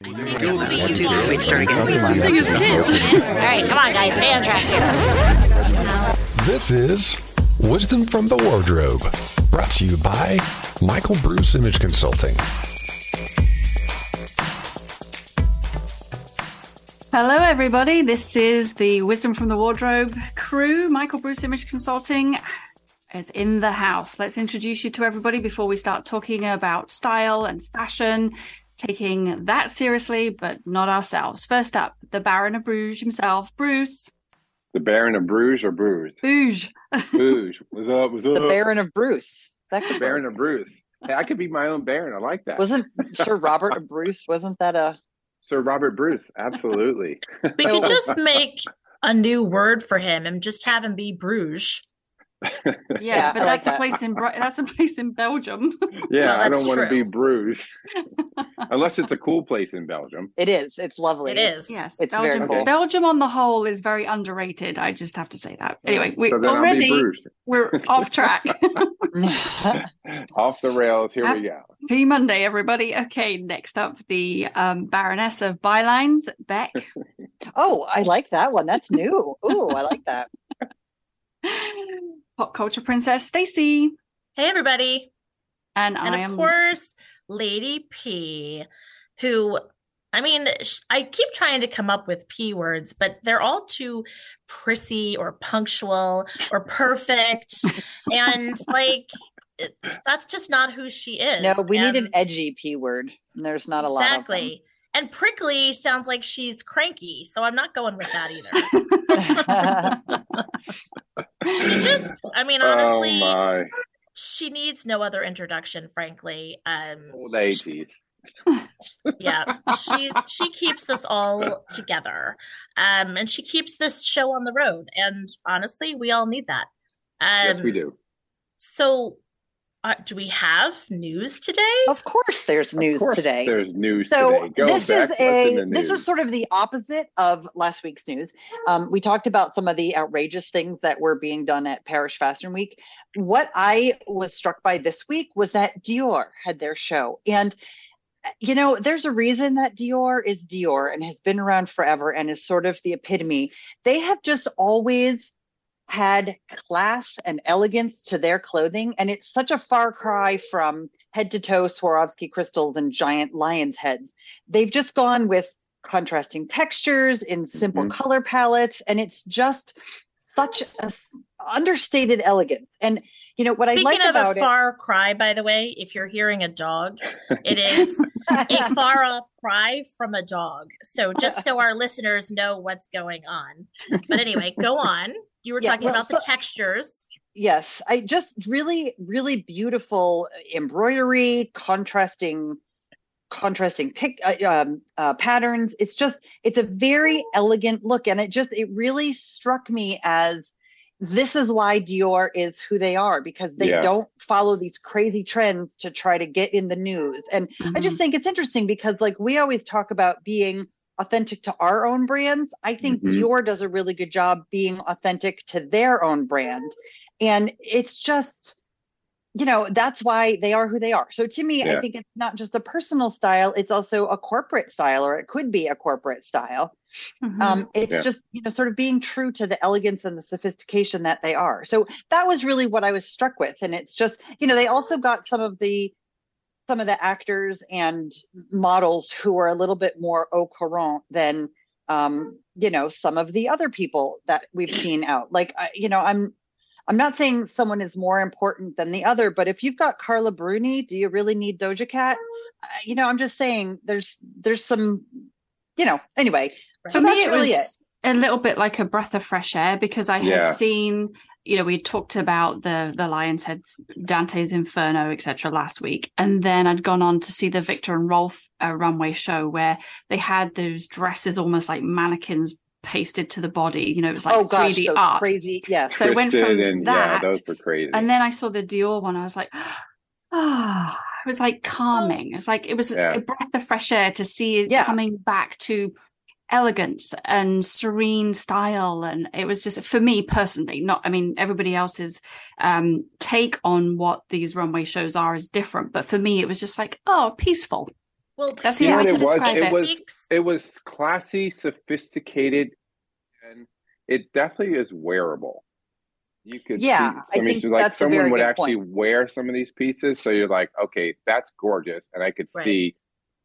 Wait, start again. All right, come on, guys, stay on track here. This is Wisdom from the Wardrobe, brought to you by Michael Bruce Image Consulting. Hello, everybody. This is the Wisdom from the Wardrobe crew. Michael Bruce Image Consulting is in the house. Let's introduce you to everybody before we start talking about style and fashion, taking that seriously, but not ourselves. First up, the Baron of Bruges himself, Bruce. The Baron of Bruges or Bruges? Bruges. Bruges. What's up? What's up? The Baron of Bruce. That could The Baron of Bruges. Hey, I could be my own Baron. I like that. wasn't Sir Robert of Bruce. Wasn't that a Sir Robert Bruce. Absolutely. We could just make a new word for him and just have him be Bruges. Yeah, Yeah, but I like that's a that. place in that's a place in Belgium. yeah, Well, I don't want to be Bruges. Unless it's a cool place in Belgium. It is. It's lovely. It is. yes, It's very Belgium. cool. Belgium on the whole is very underrated. I just have to say that. Anyway, we so then I'll be already Bruges. we're off track. Off the rails. Here we go. Happy Monday, everybody. Okay, next up, the um, Baroness of Bylines, Beck. oh, I like that one. That's new. Ooh, I like that. Pop culture princess Stacy, Hey, everybody. and, And I of am course, Lady P, who, I mean, I keep trying to come up with P words, but they're all too prissy or punctual or perfect. and like, that's just not who she is. No, we need an edgy P word. and There's not a lot of. Exactly. And prickly sounds like she's cranky, so I'm not going with that either. she just, I mean, honestly, oh she needs no other introduction, frankly. Um, Old eighties. yeah, she's she keeps us all together, um, and she keeps this show on the road. And honestly, we all need that. Um, yes, we do. So, uh, do we have news today? of course, there's Of news course today. There's news So today. Go this Beck. is a this is sort of the opposite of last week's news. Um, we talked about some of the outrageous things that were being done at Paris Fashion Week. What I was struck by this week was that Dior had their show, and you know, there's a reason that Dior is Dior and has been around forever and is sort of the epitome. They have just always had class and elegance to their clothing, and it's such a far cry from head to toe Swarovski crystals and giant lion's heads. They've just gone with contrasting textures in simple Mhm. color palettes, and it's just such a understated elegance. And you know what Speaking I like of about a far cry, by the way, if you're hearing a dog, it is a far off cry from a dog. So just so our listeners know what's going on. But anyway, go on. You were Yeah, talking well, about the textures. yes, I just really, really beautiful embroidery, contrasting contrasting pic uh, um, uh, patterns it's just it's a very elegant look and it just it really struck me as this is why dior is who they are because they Yeah. don't follow these crazy trends to try to get in the news and i just think it's interesting because like we always talk about being authentic to our own brands i think Mhm. dior does a really good job being authentic to their own brand and it's just you know that's why they are who they are so to me i think it's not just a personal style it's also a corporate style or it could be a corporate style Mhm. um it's Yeah. just you know sort of being true to the elegance and the sophistication that they are so that was really what i was struck with and it's just you know they also got some of the some of the actors and models who are a little bit more au courant than um you know some of the other people that we've seen out. Like I, you know i'm i'm not saying someone is more important than the other but if you've got carla bruni do you really need doja cat? Uh, you know i'm just saying there's there's some you know anyway. So For me, that's it really was a little bit like a breath of fresh air because I had Yeah. seen, you know, we talked about the the Lion's Head, Dante's Inferno, etc. last week, and then I'd gone on to see the Viktor and Rolf uh, runway show where they had those dresses almost like mannequins pasted to the body. You know, it was like oh gosh 3D those art. crazy yeah. So it went from and that, yeah, those were crazy. And then I saw the Dior one. I was like, ah, it was like calming. It was like it was Yeah. a breath of fresh air to see it Yeah. coming back to elegance and serene style and it was just for me personally not i mean everybody else's um take on what these runway shows are is different but for me it was just like oh peaceful Well, That's You the know way to it was? describe It it. was- It was classy, sophisticated, and it definitely is wearable. You could Yeah, see I some of think these, like that's a someone very would good actually wear some of these pieces, so you're like, okay, that's gorgeous, and I could Right. see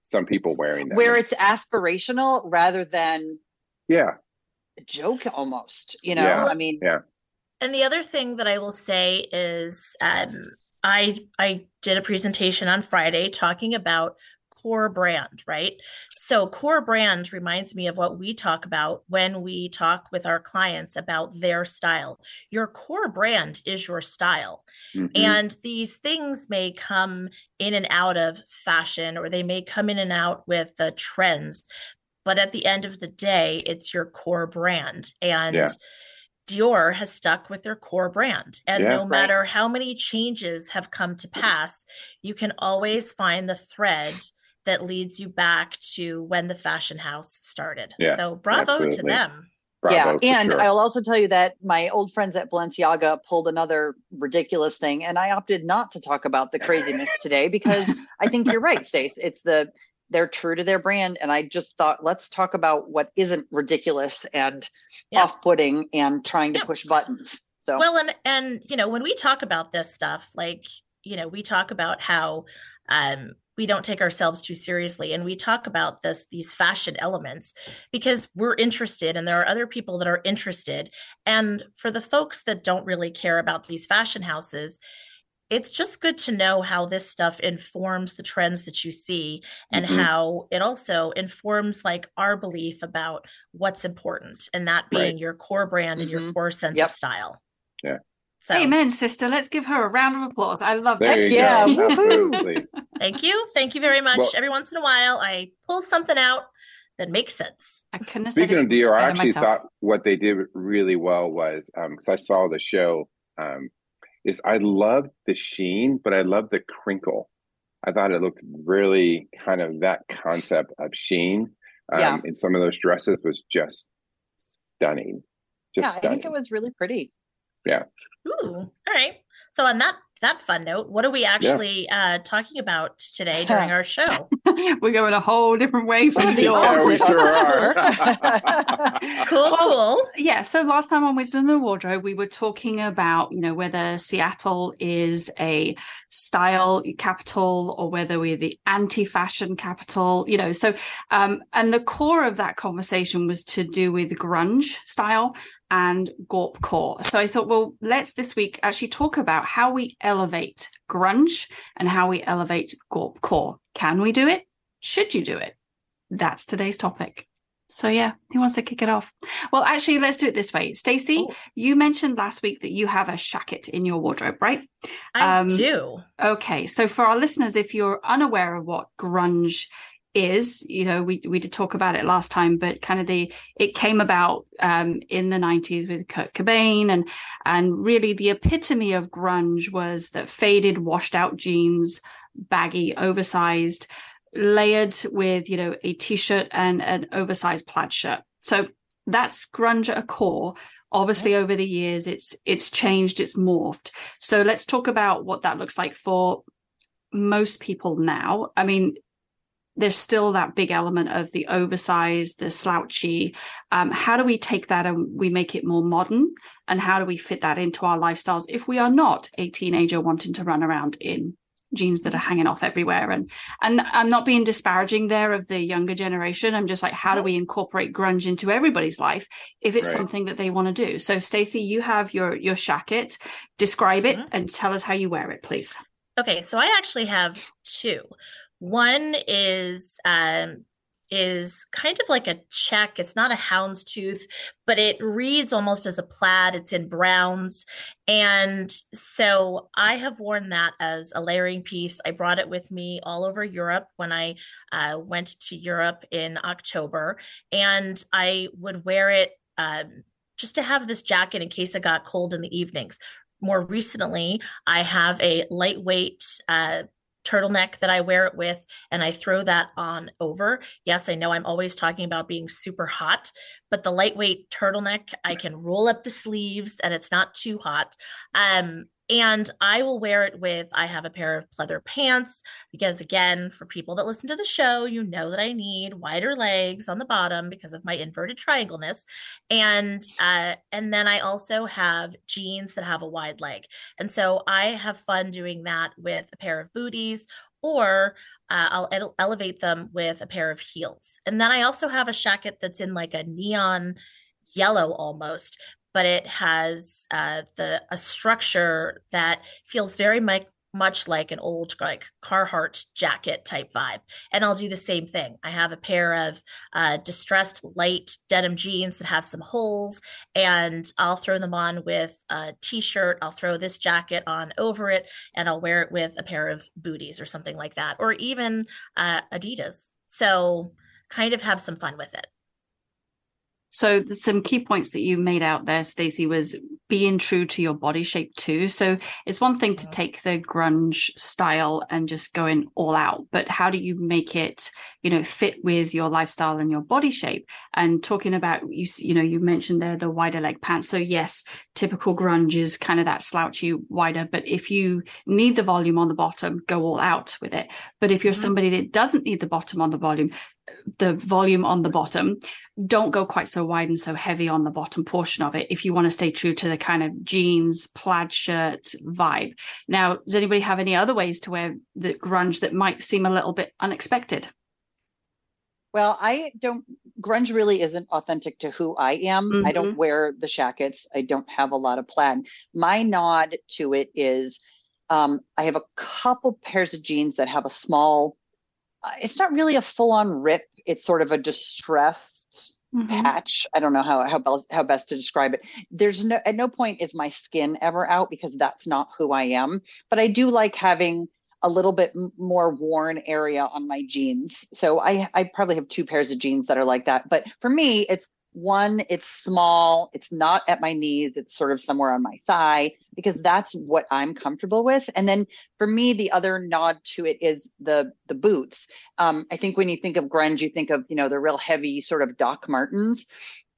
some people wearing them. Where it's aspirational rather than yeah, a joke almost, you know? Yeah. I mean, Yeah. And the other thing that I will say is um, I I did a presentation on Friday talking about core brand, right? So core brand reminds me of what we talk about when we talk with our clients about their style. Your core brand is your style. Mhm. And these things may come in and out of fashion or they may come in and out with the trends. But at the end of the day, it's your core brand. And Yeah. Dior has stuck with their core brand. And Yeah. no Right. matter how many changes have come to pass, you can always find the thread that leads you back to when the fashion house started. Yeah, so bravo to them. Bravo yeah, and sure. I'll also tell you that my old friends at Balenciaga pulled another ridiculous thing, and I opted not to talk about the craziness today because I think you're right, Stace. It's the they're true to their brand, and I just thought let's talk about what isn't ridiculous and Yeah. off-putting and trying to Yeah. push buttons. So Well, and and you know, when we talk about this stuff, like you know, we talk about how um, we don't take ourselves too seriously, and we talk about this these fashion elements because we're interested, and there are other people that are interested. And for the folks that don't really care about these fashion houses, it's just good to know how this stuff informs the trends that you see and Mhm. how it also informs like our belief about what's important and that being Right. your core brand and your Mhm. core sense Yep. of style. Yeah. So Amen, sister. Let's give her a round of applause. I love There that. yeah, go. Absolutely. Thank you. Thank you very much. Well- Every once in a while I pull something out that makes sense. I couldn't have said Speaking it of Dior, I actually myself. thought what they did really well was because I saw the show. Um, is I loved the sheen, but I loved the crinkle. I thought it looked really kind of that concept of sheen um, Yeah. in some of those dresses was just stunning. Just yeah, Just I think it was really pretty. Yeah. Ooh, all right. So on that that fun note, what are we actually uh talking about today during our show? We're going a whole different way from The Dior. Yeah, we sure are. Cool, Well, cool. Yeah, so last time on Wisdom of the Wardrobe, we were talking about, you know, whether Seattle is a style capital or whether we're the anti-fashion capital, you know. So, um, and the core of that conversation was to do with grunge style and Gorp core. So I thought, well, let's this week actually talk about how we elevate grunge and how we elevate Gorp core. Can we do it? Should you do it? That's today's topic. So yeah, who wants to kick it off? Well, actually, let's do it this way. Stacey, Oh. you mentioned last week that you have a shacket in your wardrobe, right? I um, do. Okay, so for our listeners, if you're unaware of what grunge is, you know, we we did talk about it last time, but kind of the it came about um, in the '90s with Kurt Cobain, and and really the epitome of grunge was that faded, washed out jeans, baggy, oversized, layered with you know a t-shirt and an oversized plaid shirt. So that's grunge at a core. Obviously, over the years, it's it's changed, it's morphed. So let's talk about what that looks like for most people now. I mean, there's still that big element of the oversized, the slouchy. Um, how do we take that and we make it more modern? And how do we fit that into our lifestyles if we are not a teenager wanting to run around in jeans that are hanging off everywhere? And and I'm not being disparaging there of the younger generation. I'm just like, how do we incorporate grunge into everybody's life if it's Right. something that they want to do? So, Stacey, you have your your shacket. Describe it Mhm. and tell us how you wear it, please. Okay, so I actually have two. One is um is kind of like a check. It's not a houndstooth, but it reads almost as a plaid. It's in browns. And so I have worn that as a layering piece. I brought it with me all over Europe when I uh, went to Europe in October. And I would wear it um, just to have this jacket in case it got cold in the evenings. More recently, I have a lightweight uh, turtleneck that I wear it with, and I throw that on over. Yes, I know I'm always talking about being super hot, but the lightweight turtleneck, I can roll up the sleeves and it's not too hot. Um, and I will wear it with I have a pair of pleather pants because again, for people that listen to the show, you know that I need wider legs on the bottom because of my inverted triangleness. And uh and then I also have jeans that have a wide leg. And so I have fun doing that with a pair of booties or uh, I'll ele- elevate them with a pair of heels. And then I also have a jacket that's in like a neon yellow almost but it has uh, the a structure that feels very much much like an old like Carhartt jacket type vibe. And I'll do the same thing. I have a pair of uh, distressed light denim jeans that have some holes, and I'll throw them on with a t-shirt. I'll throw this jacket on over it, and I'll wear it with a pair of booties or something like that, or even uh, Adidas. So kind of have some fun with it. So some key points that you made out there, Stacey, was being true to your body shape too. So it's one thing to take the grunge style and just going all out, but how do you make it, you know, fit with your lifestyle and your body shape? And talking about you, you know, you mentioned there the wider leg pants. So yes, typical grunge is kind of that slouchy wider, but if you need the volume on the bottom, go all out with it. But if you're mm-hmm. somebody that doesn't need the bottom on the volume, the volume on the bottom don't go quite so wide and so heavy on the bottom portion of it if you want to stay true to the kind of jeans plaid shirt vibe now does anybody have any other ways to wear the grunge that might seem a little bit unexpected well i don't grunge really isn't authentic to who i am mm-hmm. i don't mm-hmm. wear the shackets i don't have a lot of plaid my nod to it is um, i have a couple pairs of jeans that have a small it's not really a full on rip. It's sort of a distressed mm-hmm. patch. I don't know how how best, how best to describe it. There's no at no point is my skin ever out because that's not who I am. But I do like having a little bit more worn area on my jeans. So I I probably have two pairs of jeans that are like that. But for me, it's one it's small it's not at my knees it's sort of somewhere on my thigh because that's what i'm comfortable with. And then for me the other nod to it is the the boots. Um, i think when you think of grunge you think of you know the real heavy sort of doc martens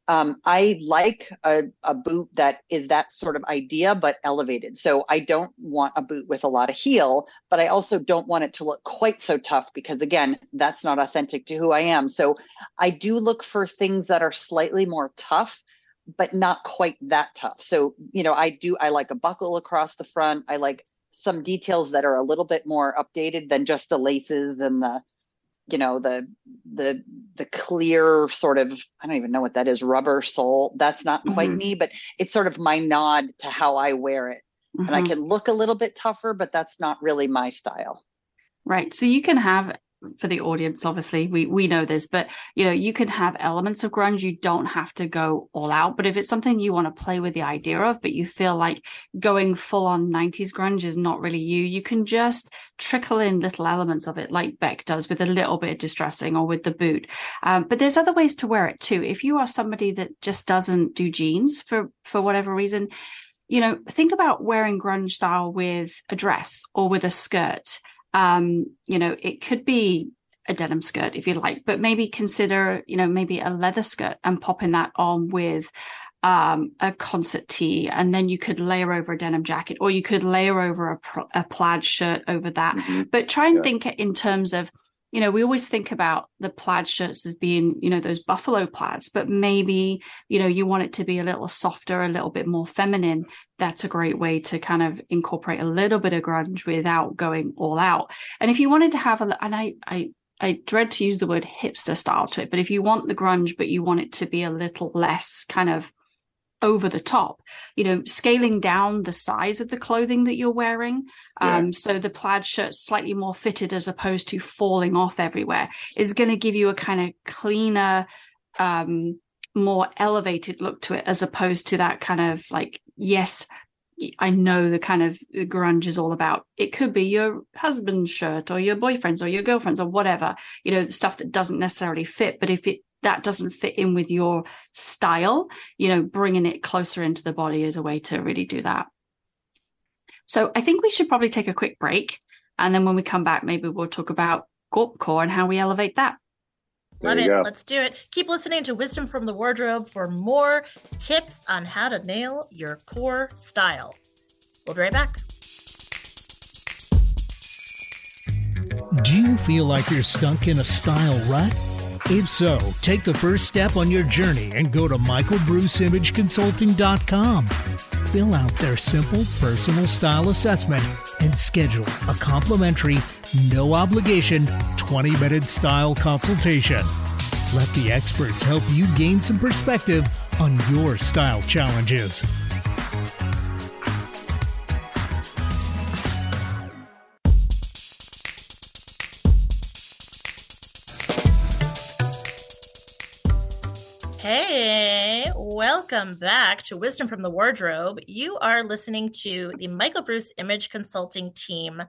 um, I like a, a boot that is that sort of idea, but elevated. So I don't want a boot with a lot of heel, but I also don't want it to look quite so tough because, again, that's not authentic to who I am. So I do look for things that are slightly more tough, but not quite that tough. So, you know, I do, I like a buckle across the front. I like some details that are a little bit more updated than just the laces and the you know the the the clear sort of i don't even know what that is rubber sole that's not quite mm-hmm. me but it's sort of my nod to how i wear it mm-hmm. and i mm-hmm. can look a little bit tougher but that's not really my style right so you can have for the audience obviously we we know this but you know you can have elements of grunge. You don't have to go all out but if it's something you want to play with the idea of but you feel like going full on 90s grunge is not really you you can just trickle in little elements of it like beck does with a little bit of distressing or with the boot. Um, but there's other ways to wear it too. If you are somebody that just doesn't do jeans for for whatever reason you know think about wearing grunge style with a dress or with a skirt um, you know, it could be a denim skirt if you like, but maybe consider, you know, maybe a leather skirt and popping that on with um, a concert tee, and then you could layer over a denim jacket, or you could layer over a, a plaid shirt over that. Mm-hmm. But try and yeah. think in terms of you know, we always think about the plaid shirts as being, you know, those buffalo plaids, but maybe, you know, you want it to be a little softer, a little bit more feminine. That's a great way to kind of incorporate a little bit of grunge without going all out. And if you wanted to have a, and I, I, I dread to use the word hipster style to it, but if you want the grunge, but you want it to be a little less kind of over the top you know scaling down the size of the clothing that you're wearing yeah. um so the plaid shirt slightly more fitted as opposed to falling off everywhere is going to give you a kind of cleaner um more elevated look to it as opposed to that kind of like yes I know the kind of the grunge is all about. It could be your husband's shirt or your boyfriend's or your girlfriend's or whatever, you know, stuff that doesn't necessarily fit. But if it that doesn't fit in with your style, you know, bringing it closer into the body is a way to really do that. So I think we should probably take a quick break. And then when we come back, maybe we'll talk about Gorp Core and how we elevate that. Love it. Go. Let's do it. Keep listening to Wisdom from the Wardrobe for more tips on how to nail your core style. We'll be right back. Do you feel like you're stuck in a style rut? If so, take the first step on your journey and go to michaelbruceimageconsulting.com. Fill out their simple personal style assessment and schedule a complimentary, no obligation 20 minute style consultation. Let the experts help you gain some perspective on your style challenges. Welcome back to Wisdom from the Wardrobe. You are listening to the Michael Bruce Image Consulting team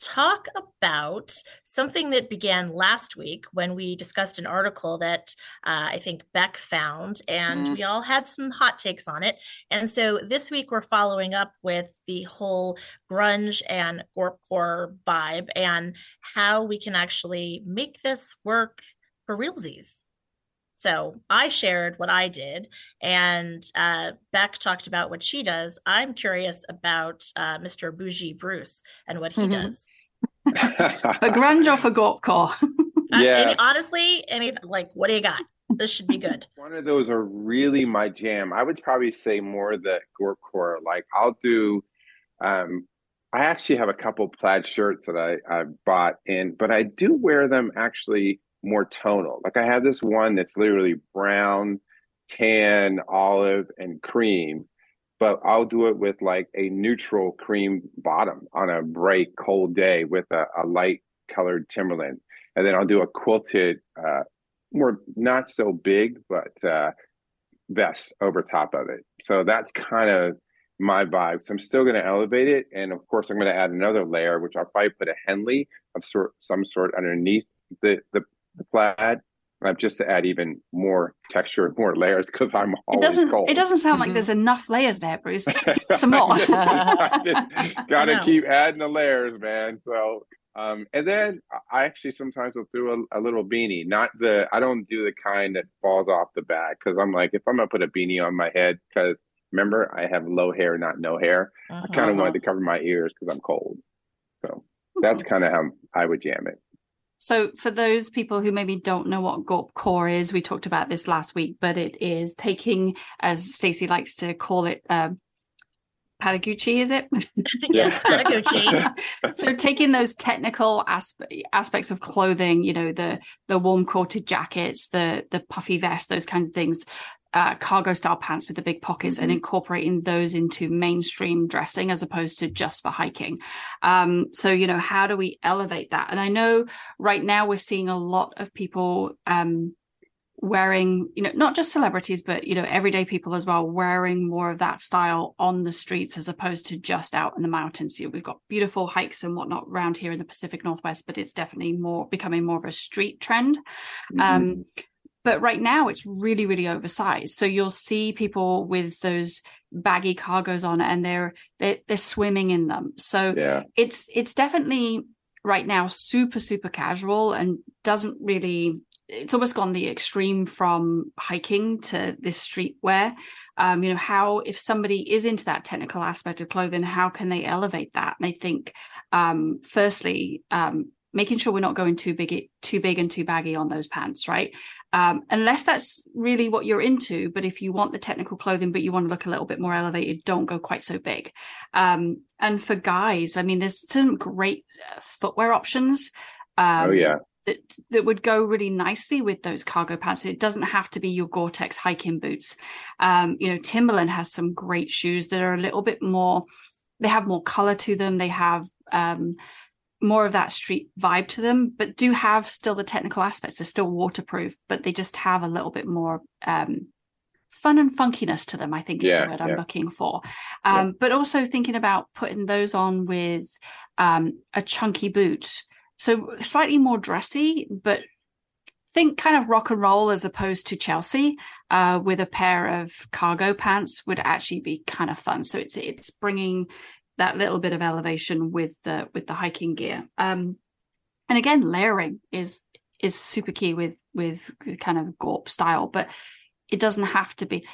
talk about something that began last week when we discussed an article that uh, I think Beck found, and mm. we all had some hot takes on it. And so this week we're following up with the whole grunge and gorpcore vibe and how we can actually make this work for realsies. So I shared what I did, and uh, Beck talked about what she does. I'm curious about uh, Mr. Bougie Bruce and what he mm-hmm. does. for grunge or for gorpcore? yeah. honestly, any like, what do you got? This should be good. One of those are really my jam. I would probably say more the gorpcore. Like I'll do. Um, I actually have a couple plaid shirts that I I bought in, but I do wear them actually more tonal. Like I have this one that's literally brown, tan, olive, and cream, but I'll do it with like a neutral cream bottom on a bright, cold day with a, a light colored Timberland. And then I'll do a quilted, uh, more not so big, but uh, vest over top of it. So that's kind of my vibe. So I'm still going to elevate it, and of course I'm going to add another layer, which I'll probably put a Henley of sort some sort underneath the the the plaid uh, just to add even more texture and more layers because I'm always it doesn't, cold. It doesn't sound like mm-hmm. there's enough layers there, Bruce. Some more. i just gotta keep adding the layers, man. So um, and then I actually sometimes will throw a, a, little beanie. Not the I don't do the kind that falls off the back because I'm like if I'm gonna put a beanie on my head because remember I have low hair, not no hair. Uh-huh. I kind of wanted to cover my ears because I'm cold. So that's kind of how I would jam it. So, for those people who maybe don't know what gorpcore is, we talked about this last week, but it is taking, as Stacey likes to call it, uh, Patagucci, is it? yes, Patagucci. so taking those technical aspe- aspects of clothing, you know, the the warm coated jackets, the the puffy vest, those kinds of things, uh, cargo style pants with the big pockets mm-hmm. and incorporating those into mainstream dressing as opposed to just for hiking. Um, so, you know, how do we elevate that? And I know right now we're seeing a lot of people um, wearing, you know, not just celebrities, but, you know, everyday people as well, wearing more of that style on the streets as opposed to just out in the mountains. You know, we've got beautiful hikes and whatnot around here in the Pacific Northwest, but it's definitely more becoming more of a street trend. Mm-hmm. Um, but right now it's really really oversized. So you'll see people with those baggy cargos on and they're they're, they're swimming in them. So yeah. it's it's definitely right now super super casual and doesn't really it's almost gone the extreme from hiking to this streetwear. Um, you know how if somebody is into that technical aspect of clothing how can they elevate that? And i think um, firstly um, making sure we're not going too big too big and too baggy on those pants right um, unless that's really what you're into but if you want the technical clothing but you want to look a little bit more elevated don't go quite so big um, and for guys i mean there's some great uh, footwear options um, oh yeah that, that would go really nicely with those cargo pants. It doesn't have to be your Gore-Tex hiking boots. Um, you know, Timberland has some great shoes that are a little bit more. They have more color to them. They have um, more of that street vibe to them, but do have still the technical aspects. They're still waterproof, but they just have a little bit more um, fun and funkiness to them. I think is yeah, the word I'm looking for. Um, yeah. But also thinking about putting those on with um, a chunky boot, so slightly more dressy, but think kind of rock and roll as opposed to Chelsea uh, with a pair of cargo pants would actually be kind of fun. So it's it's bringing that little bit of elevation with the with the hiking gear. Um, and again, layering is is super key with with kind of gorp style, but it doesn't have to be.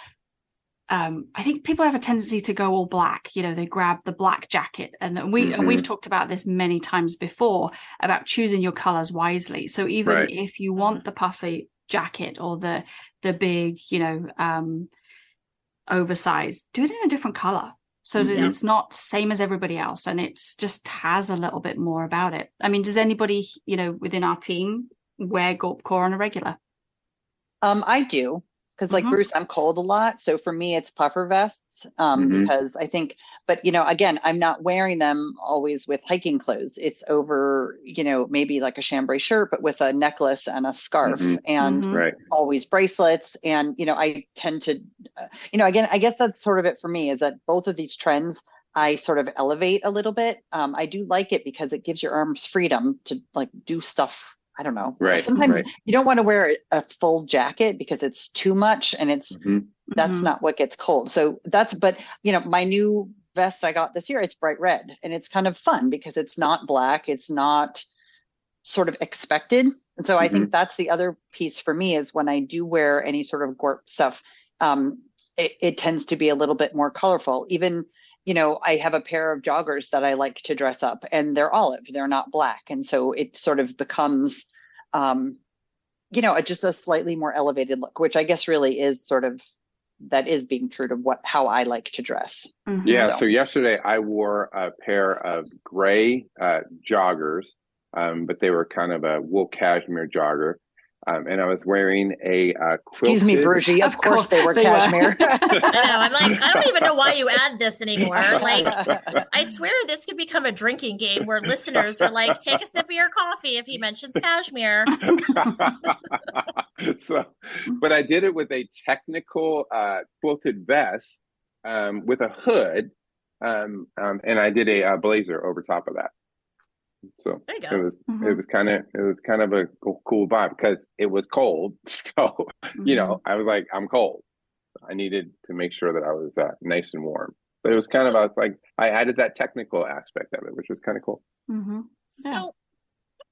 um, I think people have a tendency to go all black. You know, they grab the black jacket, and we and we've Mhm. talked about this many times before about choosing your colors wisely. So even Right. if you want the puffy jacket or the the big, you know, um, oversized, do it in a different color so that Mhm. it's not same as everybody else, and it's just has a little bit more about it. I mean, does anybody, you know, within our team wear Gorp Core on a regular? Um, I do because, like Mhm. Bruce, I'm cold a lot, so for me, it's puffer vests. Um, Mhm. because I think, but you know, again, I'm not wearing them always with hiking clothes. It's over, you know, maybe like a chambray shirt, but with a necklace and a scarf, Mhm. and Mhm. Right. always bracelets. And you know, I tend to, uh, you know, again, I guess that's sort of it for me. Is that both of these trends. I sort of elevate a little bit. Um, I do like it because it gives your arms freedom to like do stuff. I don't know. Right, Sometimes right. you don't want to wear a full jacket because it's too much and it's Mhm. that's Mhm. not what gets cold. So that's but you know, my new vest I got this year, it's bright red and it's kind of fun because it's not black, it's not sort of expected. And so I think that's the other piece for me is when I do wear any sort of gorp stuff, um, it, it tends to be a little bit more colorful. Even, you know, I have a pair of joggers that I like to dress up and they're olive, they're not black. And so it sort of becomes um, you know, just a slightly more elevated look, which I guess really is sort of that is being true to what how I like to dress. Mhm. Yeah. So- So yesterday I wore a pair of gray uh, joggers, um, but they were kind of a wool cashmere jogger. Um, and I was wearing a uh, quilted. Excuse me, Brugie. Of, Of course, course they were they were. cashmere. I know. I'm like, I don't even know why you add this anymore. Like, I swear this could become a drinking game where listeners are like, take a sip of your coffee if he mentions cashmere. so, but I did it with a technical uh, quilted vest um, with a hood, um, um, and I did a, uh blazer over top of that. So There you it was it Mhm. was kind of it was kind of a cool, cool vibe because it was cold. So you know, I was like, I'm cold. I needed to make sure that I was uh, nice and warm. But it was kind of, I was like, I added that technical aspect of it, which was kind of cool. Mhm. Yeah. So,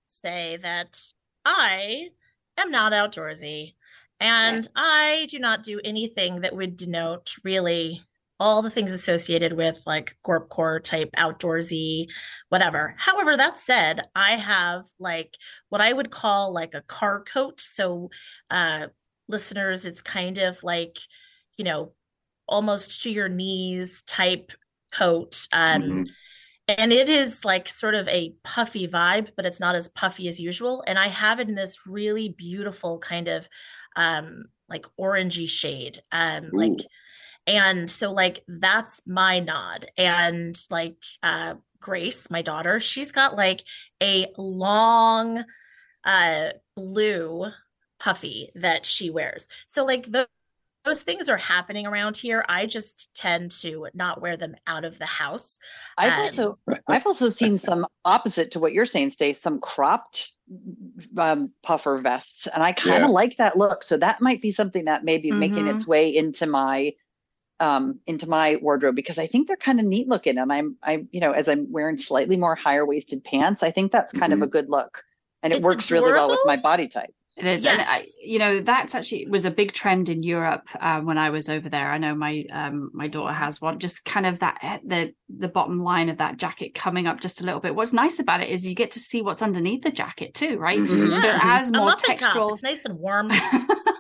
say that I am not outdoorsy and I do not do anything that would denote really all the things associated with like gorp core type outdoorsy whatever however that said i have like what i would call like a car coat so uh listeners it's kind of like you know almost to your knees type coat um Mhm. and it is like sort of a puffy vibe but it's not as puffy as usual and i have it in this really beautiful kind of um like orangey shade um like Ooh. And so like that's my nod and like uh grace my daughter she's got like a long uh blue puffy that she wears so like the those things are happening around here i just tend to not wear them out of the house I've Um, also I've also seen some opposite to what you're saying, Stace, some cropped um, puffer vests, and I kind of Yeah. like that look. So that might be something that may be making Mhm. its way into my um into my wardrobe because I think they're kind of neat looking and I'm I'm you know as I'm wearing slightly more higher waisted pants I think that's kind of a good look and it It's works really well with my body type. It is, and I, Yes. you know, that's actually was a big trend in Europe um, when I was over there. I know my um, my daughter has one. Just kind of that the the bottom line of that jacket coming up just a little bit. What's nice about it is you get to see what's underneath the jacket too, right? Mhm. Yeah. There as a more muffin top textural. it's nice and warm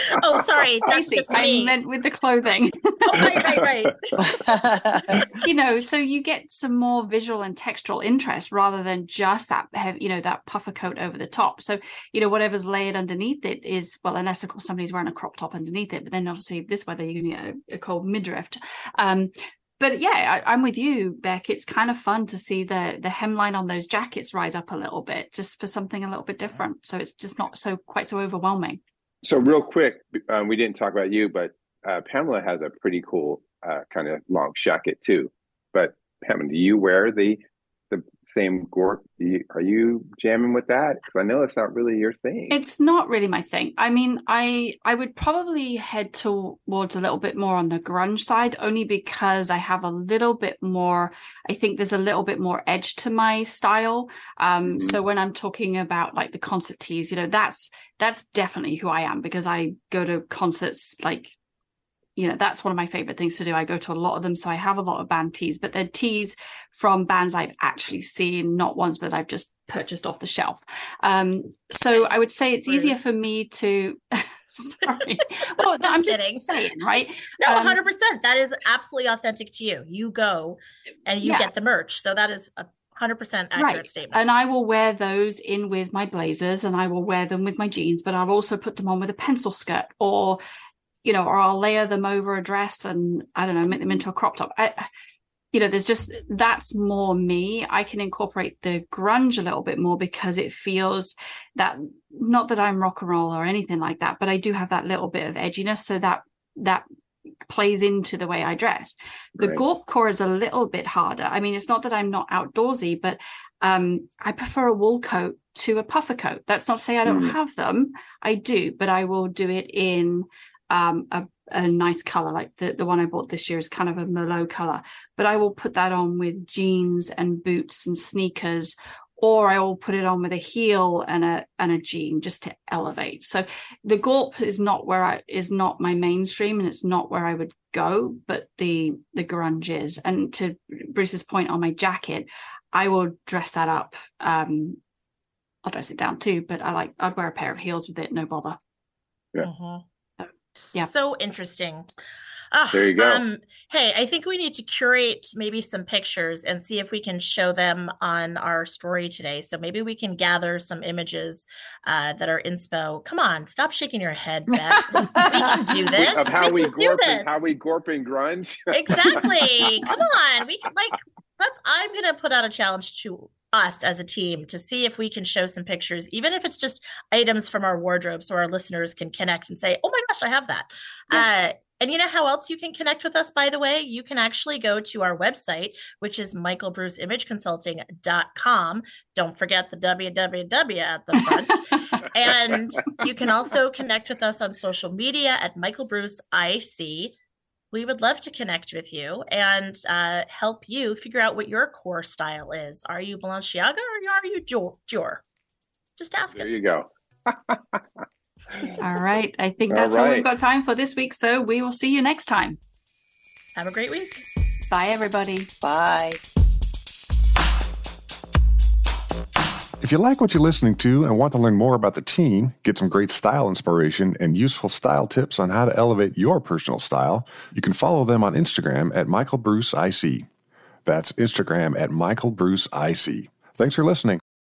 oh sorry that's Casey, just I meant with the clothing. oh, right right right you know, so you get some more visual and textural interest rather than just that, you know, that puffer coat over the top. So, you know, whatever's layered underneath it is, well, unless of course somebody's wearing a crop top underneath it, but then obviously this weather you're going to get a, a cold midriff. Um, but yeah, I, I'm with you, Beck. It's kind of fun to see the the hemline on those jackets rise up a little bit, just for something a little bit different. So it's just not so quite so overwhelming. So real quick, um, we didn't talk about you, but uh, Pamela has a pretty cool uh, kind of long jacket too. But Pamela, do you wear the the same Gorp. Are you jamming with that? Because I know it's not really your thing. It's not really my thing. I mean, I I would probably head towards a little bit more on the grunge side, only because I have a little bit more. I think there's a little bit more edge to my style. Um, mm-hmm. So when I'm talking about like the concert tees, you know, that's that's definitely who I am because I go to concerts like you know that's one of my favorite things to do i go to a lot of them so i have a lot of band tees but they're tees from bands i've actually seen not ones that i've just purchased off the shelf um, so i would say it's easier for me to sorry well just i'm just kidding. saying right no um, 100% that is absolutely authentic to you you go and you yeah. get the merch so that is a 100% accurate right. statement. And I will wear those in with my blazers and I will wear them with my jeans, but I'll also put them on with a pencil skirt or you know, or I'll layer them over a dress and I don't know, make them into a crop top. I, you know, there's just that's more me. I can incorporate the grunge a little bit more because it feels that not that I'm rock and roll or anything like that, but I do have that little bit of edginess. So that that plays into the way I dress. The right. Gorp core is a little bit harder. I mean, it's not that I'm not outdoorsy, but um, I prefer a wool coat to a puffer coat. That's not to say I don't mm. have them. I do, but I will do it in um, a, a, nice color. Like the, the one I bought this year is kind of a Merlot color, but I will put that on with jeans and boots and sneakers, or I will put it on with a heel and a and a jean just to elevate. So the Gorp is not where I is not my mainstream and it's not where I would go, but the the grunge is. And to Bruce's point on my jacket, I will dress that up. Um, I'll dress it down too, but I like I'd wear a pair of heels with it, no bother. Yeah. Uh-huh. Yeah. So interesting. Oh, there you go. Um, hey, I think we need to curate maybe some pictures and see if we can show them on our story today. So maybe we can gather some images uh, that are inspo. Come on, stop shaking your head, Beth. we can do this. Of how we, we gorp and, how we gorp and grunge. exactly. Come on, we can like. Let's. I'm gonna put out a challenge to us as a team to see if we can show some pictures, even if it's just items from our wardrobe, so our listeners can connect and say, "Oh my gosh, I have that." Yeah. Uh, and you know how else you can connect with us, by the way? You can actually go to our website, which is michaelbruceimageconsulting.com. Don't forget the www at the front. and you can also connect with us on social media at Michael Bruce IC we would love to connect with you and uh, help you figure out what your core style is. Are you Balenciaga or are you Dior? Just ask There it. you go. all right. I think that's all, right. all we've got time for this week. So we will see you next time. Have a great week. Bye, everybody. Bye. If you like what you're listening to and want to learn more about the team, get some great style inspiration and useful style tips on how to elevate your personal style, you can follow them on Instagram at Michael Bruce IC. That's Instagram at Michael Bruce IC. Thanks for listening.